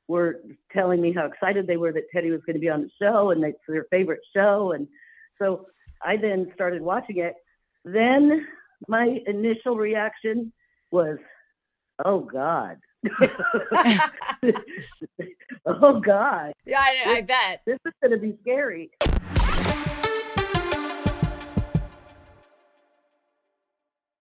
were telling me how excited they were that Teddi was going to be on the show and it's their favorite show. And so I then started watching it. Then my initial reaction was Oh God. (laughs) oh God. Yeah, I, I bet. This is going to be scary.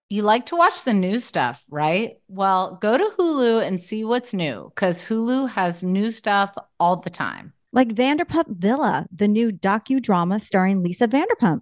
You like to watch the new stuff, right? Well, go to Hulu and see what's new because Hulu has new stuff all the time. Like Vanderpump Villa, the new docudrama starring Lisa Vanderpump.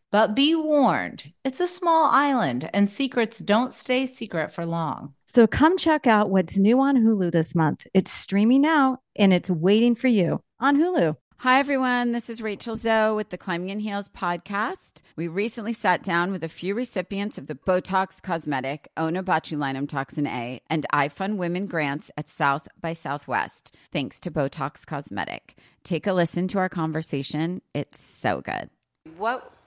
But be warned, it's a small island and secrets don't stay secret for long. So come check out what's new on Hulu this month. It's streaming now and it's waiting for you on Hulu. Hi, everyone. This is Rachel Zoe with the Climbing in Heels podcast. We recently sat down with a few recipients of the Botox Cosmetic, Onabotulinum Toxin A, and iFund Women grants at South by Southwest, thanks to Botox Cosmetic. Take a listen to our conversation. It's so good. What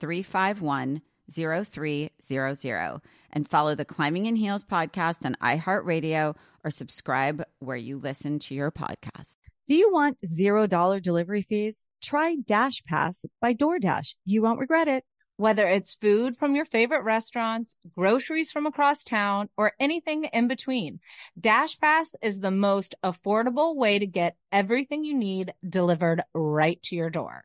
351 0300 and follow the Climbing in Heels podcast on iHeartRadio or subscribe where you listen to your podcast. Do you want $0 delivery fees? Try Dash Pass by DoorDash. You won't regret it. Whether it's food from your favorite restaurants, groceries from across town, or anything in between, DashPass is the most affordable way to get everything you need delivered right to your door.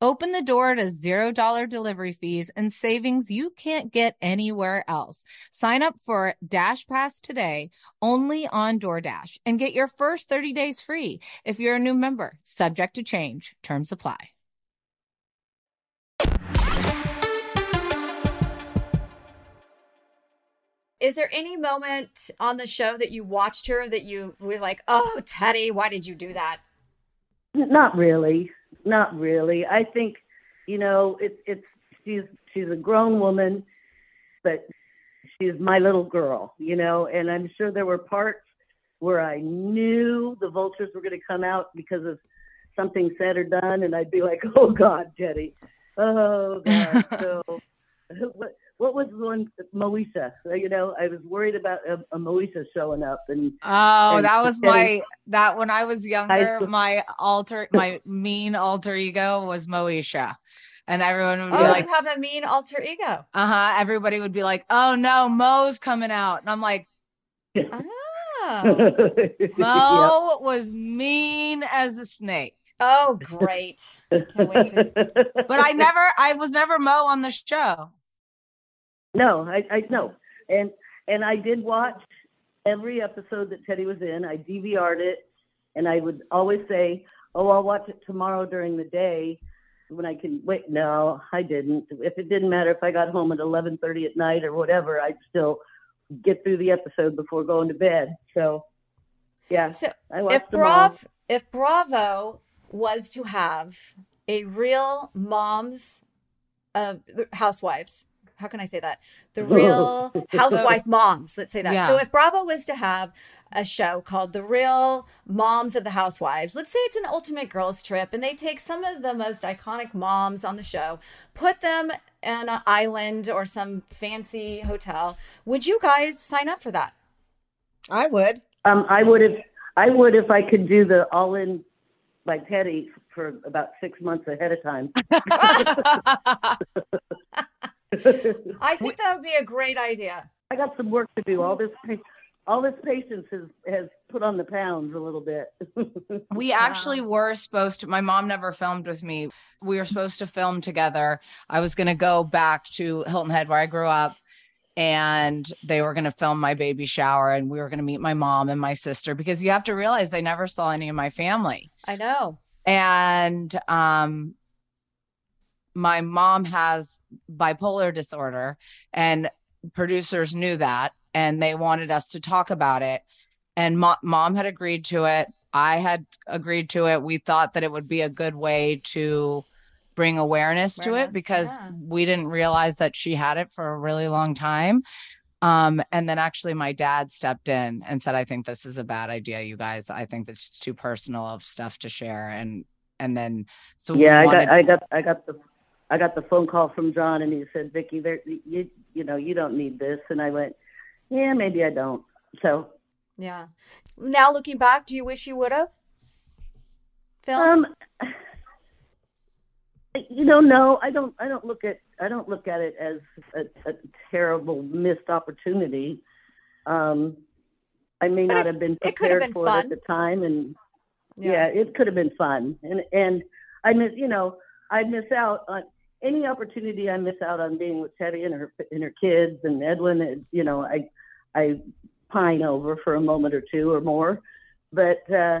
Open the door to $0 delivery fees and savings you can't get anywhere else. Sign up for Dash Pass today only on DoorDash and get your first 30 days free if you're a new member. Subject to change, terms apply. Is there any moment on the show that you watched her that you were like, oh, Teddi, why did you do that? Not really. Not really. I think, you know, it's it's she's she's a grown woman, but she's my little girl, you know, and I'm sure there were parts where I knew the vultures were going to come out because of something said or done, and I'd be like, (laughs) "Oh God, Teddi, oh God." (laughs) so, what what was the one Moesha? You know, I was worried about a, a Moesha showing up, and Oh, and that was Teddi- my that when I was younger, school- my alter my mean alter ego was Moesha. And everyone would be Oh, like, you have a mean alter ego. uh-huh. Everybody would be like, Oh no, Mo's coming out. And I'm like, Oh, (laughs) Mo was mean as a snake. oh great. Can't wait for (laughs) But I never I was never Mo on the show. No, I, I no, and and I did watch every episode that Teddi was in. I DVR'd it, and I would always say, "Oh, I'll watch it tomorrow during the day when I can." Wait, no, I didn't. If it didn't matter if I got home at eleven thirty at night or whatever, I'd still get through the episode before going to bed. So, yeah, So I if them all. Brav if Bravo was to have a real mom's uh, housewives. How can I say that? The (laughs) real housewife (laughs) moms. Let's say that. Yeah. So if Bravo was to have a show called The Real Moms of the Housewives, let's say it's an ultimate girls trip, and they take some of the most iconic moms on the show, put them in an island or some fancy hotel. Would you guys sign up for that? I would. Um, I would if I would if I could do the all in by Teddi for about six months ahead of time. (laughs) I think that would be a great idea. I got some work to do. All this all this patience has has put on the pounds a little bit. (laughs) We actually were supposed to, my mom never filmed with me. We were supposed to film together. I was going to go back to Hilton Head where I grew up and they were going to film my baby shower and we were going to meet my mom and my sister because you have to realize they never saw any of my family. I know. And um my mom has bipolar disorder and producers knew that and they wanted us to talk about it. And mo- mom had agreed to it. I had agreed to it. We thought that it would be a good way to bring awareness, to it because yeah. we didn't realize that she had it for a really long time. Um and then actually my dad stepped in and said i think this is a bad idea you guys. I think this is too personal of stuff to share. And and then so we yeah, I got I got I got the I got the phone call from John and he said, Vicky, there you you know, you don't need this and I went, Yeah, maybe I don't. So Yeah. Now looking back, do you wish you would have filmed? um you know, no, I don't I don't look at I don't look at it as a, a terrible missed opportunity. Um I may But not it- have been prepared been for fun. it at the time and yeah. it could have been fun and and i miss you know i miss out on any opportunity i miss out on being with teddi and her and her kids and edwin and, you know i i pine over for a moment or two or more but uh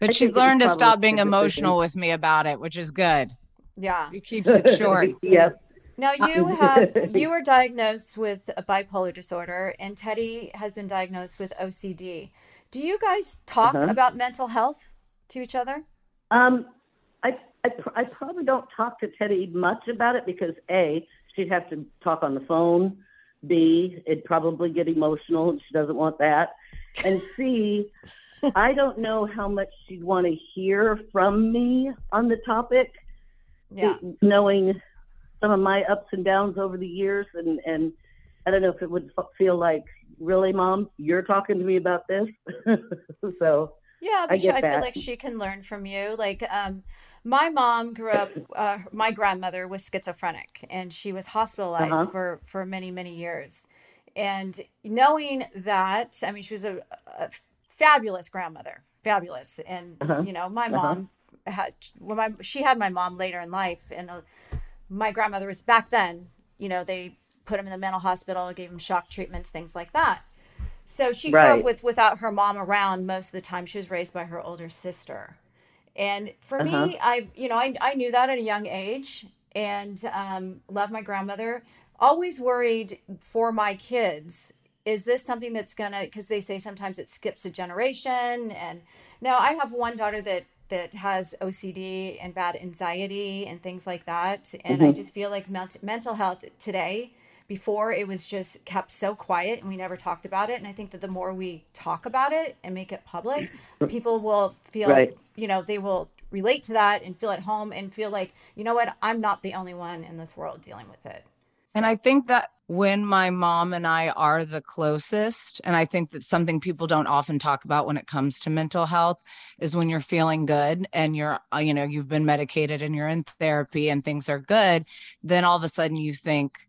but I she's think it was learned to stop being emotional with me about it which is good yeah. it keeps it short (laughs) yes Now you (laughs) have you were diagnosed with a bipolar disorder, and Teddi has been diagnosed with OCD. Do you guys talk Uh-huh. about mental health to each other? Um, I, I, pr- I probably don't talk to Teddi much about it because A, she'd have to talk on the phone. B, it'd probably get emotional and she doesn't want that. And C, (laughs) I don't know how much she'd want to hear from me on the topic, Yeah. knowing some of my ups and downs over the years. And, and I don't know if it would f- feel like, really, mom, you're talking to me about this. (laughs) so, Yeah, I but she, I feel like she can learn from you. Like, um, my mom grew up. Uh, my grandmother was schizophrenic, and she was hospitalized Uh-huh. for for many many years. And knowing that, I mean, she was a, a fabulous grandmother, fabulous. And Uh-huh. you know, my Uh-huh. mom had when my she had my mom later in life, and uh, my grandmother was back then. You know, they put him in the mental hospital, gave him shock treatments, things like that. So she grew up with without her mom around most of the time. She was raised by her older sister. And for Uh-huh. me, I you know, I I knew that at a young age and um loved my grandmother. Always worried for my kids. Is this something that's gonna because they say sometimes it skips a generation and now I have one daughter that that has OCD and bad anxiety and things like that. And I Mhm. just feel like ment- mental health today, before it was just kept so quiet and we never talked about it. And I think that the more we talk about it and make it public, people will feel, Right. you know, they will relate to that and feel at home and feel like, you know what, I'm not the only one in this world dealing with it. And I think that when my mom and I are the closest, and I think that something people don't often talk about when it comes to mental health is when you're feeling good and you're, uh, you know, you've been medicated and you're in therapy and things are good, then all of a sudden you think,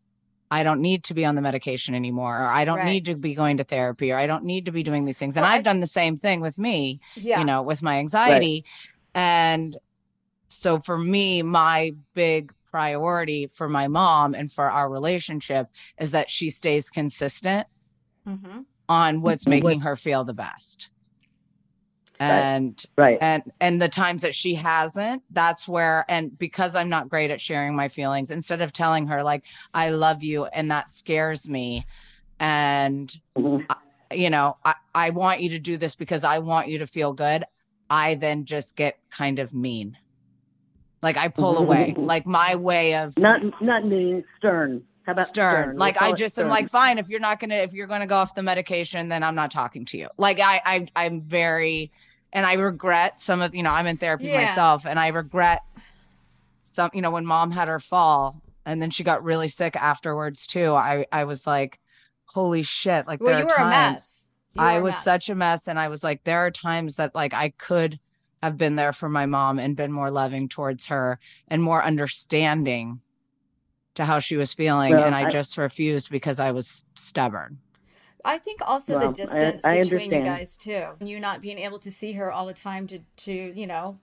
I don't need to be on the medication anymore, or I don't Right. need to be going to therapy, or I don't need to be doing these things. And Well, I- I've done the same thing with me, Yeah. you know, with my anxiety. And so for me, my big priority for my mom and for our relationship is that she stays consistent hmm on what's making her feel the best. And right. and and the times that she hasn't, that's where and because I'm not great at sharing my feelings, instead of telling her like I love you and that scares me and Mhm. you know, I, I want you to do this because I want you to feel good. I then just get kind of mean. Like I pull away. Like my way of Not not mean, stern. How about stern. stern? Like We'll I just am like, fine, if you're not gonna if you're gonna go off the medication, then I'm not talking to you. Like I I I'm very and I regret some of you know, I'm in therapy Yeah. myself and I regret some you know, when mom had her fall and then she got really sick afterwards too. I I was like, holy shit. Like Well, there you are were a times mess. You I was mess. such a mess and I was like, there are times that like I could have been there for my mom and been more loving towards her and more understanding to how she was feeling. Well, and I, I- just refused because I was stubborn. I think also Well, the distance I between you guys too. You not being able to see her all the time to to you know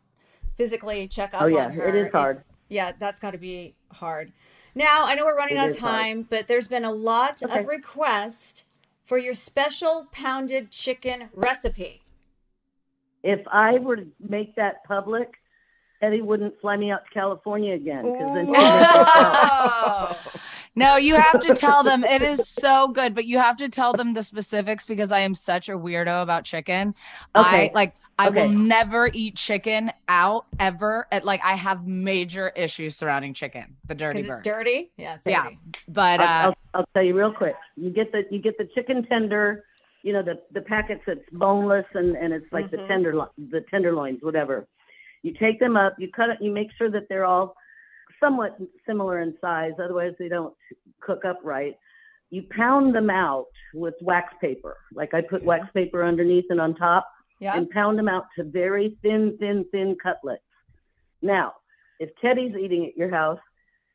physically check up Oh, yeah, on her. is hard. It's- hard. yeah, that's got to be hard. Now I know we're running It out of is hard. time, but there's been a lot Okay. of requests for your special pounded chicken recipe. If I were to make that public, Eddie wouldn't fly me out to California again. 'cause then (laughs) (laughs) she'd make it out. No, you have to tell them it is so good, but you have to tell them the specifics because I am such a weirdo about chicken. Okay. I like I will never eat chicken out ever. At like I have major issues surrounding chicken, the dirty bird. it's dirty. Yeah, it's Yeah. dirty. But I'll, uh I'll, I'll tell you real quick. You get the you get the chicken tender, you know the the packets that's boneless and and it's like the Mhm. tender the tenderloins, whatever. You take them up, you cut it, you make sure that they're all somewhat similar in size, otherwise they don't cook up right. You pound them out with wax paper. Like I put wax paper underneath and on top Yeah. and pound them out to very thin, thin, thin cutlets. Now, if Teddi's eating at your house,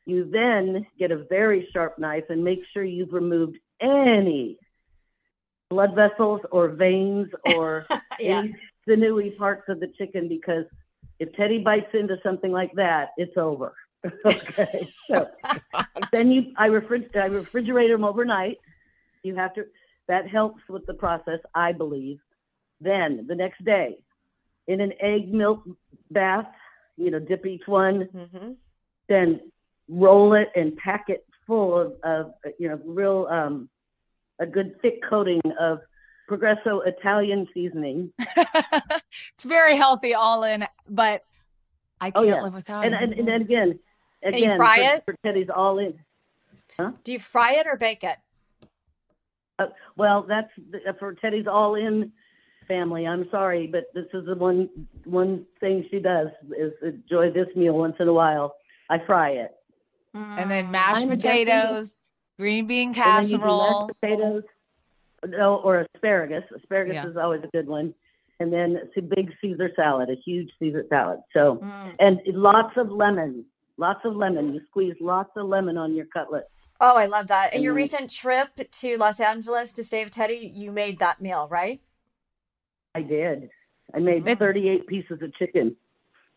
you then get a very sharp knife and make sure you've removed any blood vessels or veins or (laughs) Yeah. any sinewy parts of the chicken because if Teddi bites into something like that, it's over. (laughs) okay. So (laughs) then you I refrigerate I refrigerate them overnight. You have to that helps with the process, I believe. Then the next day, in an egg milk bath, you know, dip each one, Mm-hmm. then roll it and pack it full of, of you know, real um a good thick coating of Progresso Italian seasoning. (laughs) it's very healthy all in, but I Oh, can't yeah. live without And it. and, and then again, you fry it? for Teddi's all in. Huh? Do you fry it or bake it? Uh, well, that's the- for Teddi's all in family. I'm sorry, but this is the one one thing she does is enjoy this meal once in a while. I fry it. and then mashed I'm potatoes, green bean And then mashed casserole. potatoes, no, or asparagus. Asparagus Yeah. is always a good one. And then it's a big Caesar salad, a huge Caesar salad. So, Mm. and lots of lemon, lots of lemon. You squeeze lots of lemon on your cutlets. Oh, I love that. And your Mhm. recent trip to Los Angeles to stay with Teddi, you made that meal, right? I did. I made It- 38 pieces of chicken.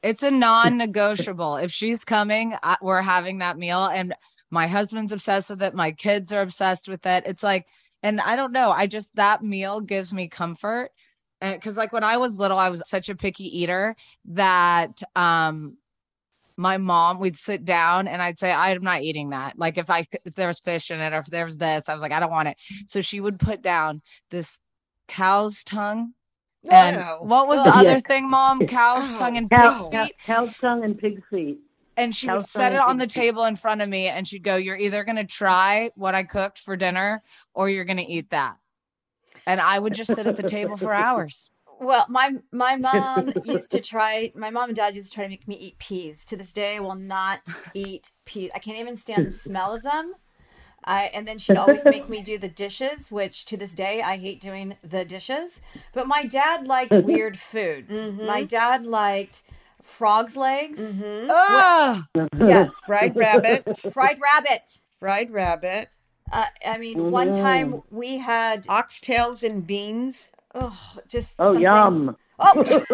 It's a non-negotiable. if she's coming, I, we're having that meal, and my husband's obsessed with it. My kids are obsessed with it. It's like, and I don't know. I just that meal gives me comfort, and because like when I was little, I was such a picky eater that um my mom we'd sit down and I'd say I'm not eating that. Like if I if there was fish in it or if there was this, I was like I don't want it. So she would put down this cow's tongue and what was Ugh. the other thing, mom? (laughs) Cow's oh. tongue and Cow, pig's cow, feet. cow's tongue and pig's feet. And she would set it on the table in front of me and she'd go, You're either gonna try what I cooked for dinner or you're gonna eat that. And I would just sit at the table for (laughs) hours. Well, my my (laughs) mom used to try. My mom and dad used to try to make me eat peas. To this day, I will not eat peas. I can't even stand the smell of them. I and then she'd always make me do the dishes, which to this day I hate doing the dishes. But my dad liked (laughs) weird food. My dad liked frogs' legs. Ah, Yes, Fried rabbit. (laughs) fried rabbit. Fried rabbit. Uh, I mean, one time we had Oxtails and beans. Oh, just Oh, some yum. Oh, (laughs)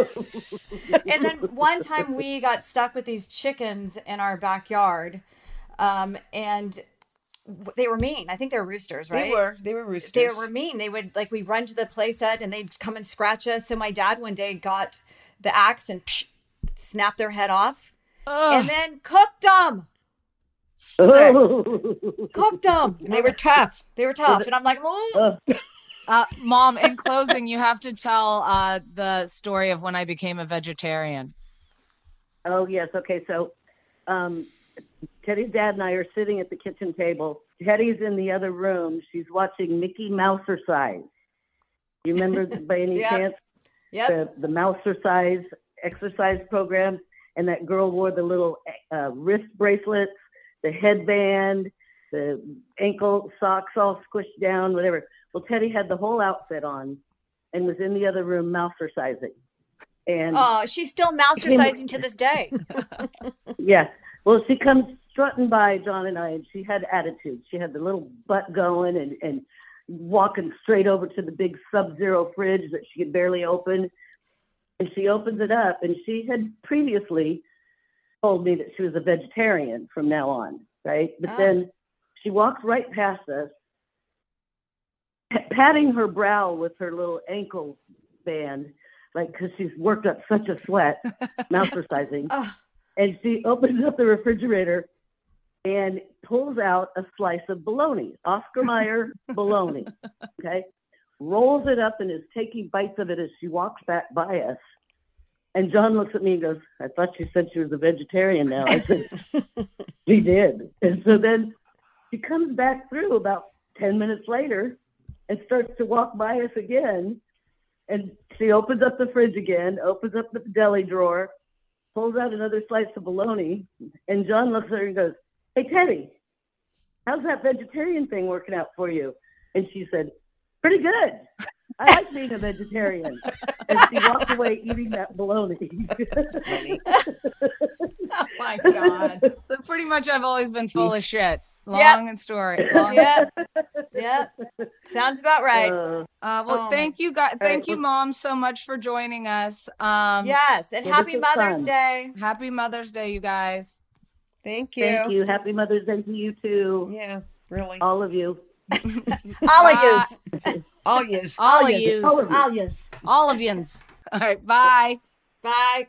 and then one time we got stuck with these chickens in our backyard, um, and they were mean. I think they were roosters, right? They were. They were roosters. They were mean. They would like we run to the playset and they'd come and scratch us. So my dad one day got the axe and psh, snapped their head off, ugh, and then cooked them. (laughs) Cooked them. And they were (laughs) tough. They were tough, and I'm like, oh. Uh, mom, in closing, you have to tell uh, the story of when I became a vegetarian. Oh yes, okay. So um, Teddi's dad and I are sitting at the kitchen table. Teddi's in the other room. She's watching Mickey Mousercise. You remember by any (laughs) Yep. chance Yep. the the Mousercise exercise program? And that girl wore the little uh, wrist bracelets, the headband, the ankle socks all squished down, whatever. Well, Teddi had the whole outfit on and was in the other room Mousercising. And Oh, she's still mousercising to this day. (laughs) yeah. Well, she comes strutting by John and I, and she had attitude. She had the little butt going and, and walking straight over to the big sub zero fridge that she could barely open. And she opens it up, and she had previously told me that she was a vegetarian from now on, right? But Ah. then she walks right past us, pa- patting her brow with her little ankle band, like because she's worked up such a sweat, (laughs) mousercising Oh, and she opens up the refrigerator and pulls out a slice of bologna, Oscar Mayer (laughs) bologna. Okay, rolls it up and is taking bites of it as she walks back by us. And John looks at me and goes, "I thought she said she was a vegetarian now." I said, (laughs) "She did." And so then she comes back through about ten minutes later and starts to walk by us again. And she opens up the fridge again, opens up the deli drawer, pulls out another slice of bologna, and John looks at her and goes, Hey, Teddi, how's that vegetarian thing working out for you? And she said, Pretty good. I like being a vegetarian. And she walked away eating that bologna. (laughs) oh my God. (laughs) So pretty much, I've always been full of shit. Long Yep. and story. (laughs) Long Yep. Yep. Sounds about right. Uh, Uh, well, Oh. thank you, guys. Thank right, you, well- mom, so much for joining us. Um, yes. And Yeah, happy Mother's fun. Day. Happy Mother's Day, you guys. Thank you. Thank you. Happy Mother's Day to you too. Yeah, really. All of you. (laughs) (laughs) All of yous. All yous. All of yous. yous. All of you. All yous. All of yous. All right. Bye. Bye.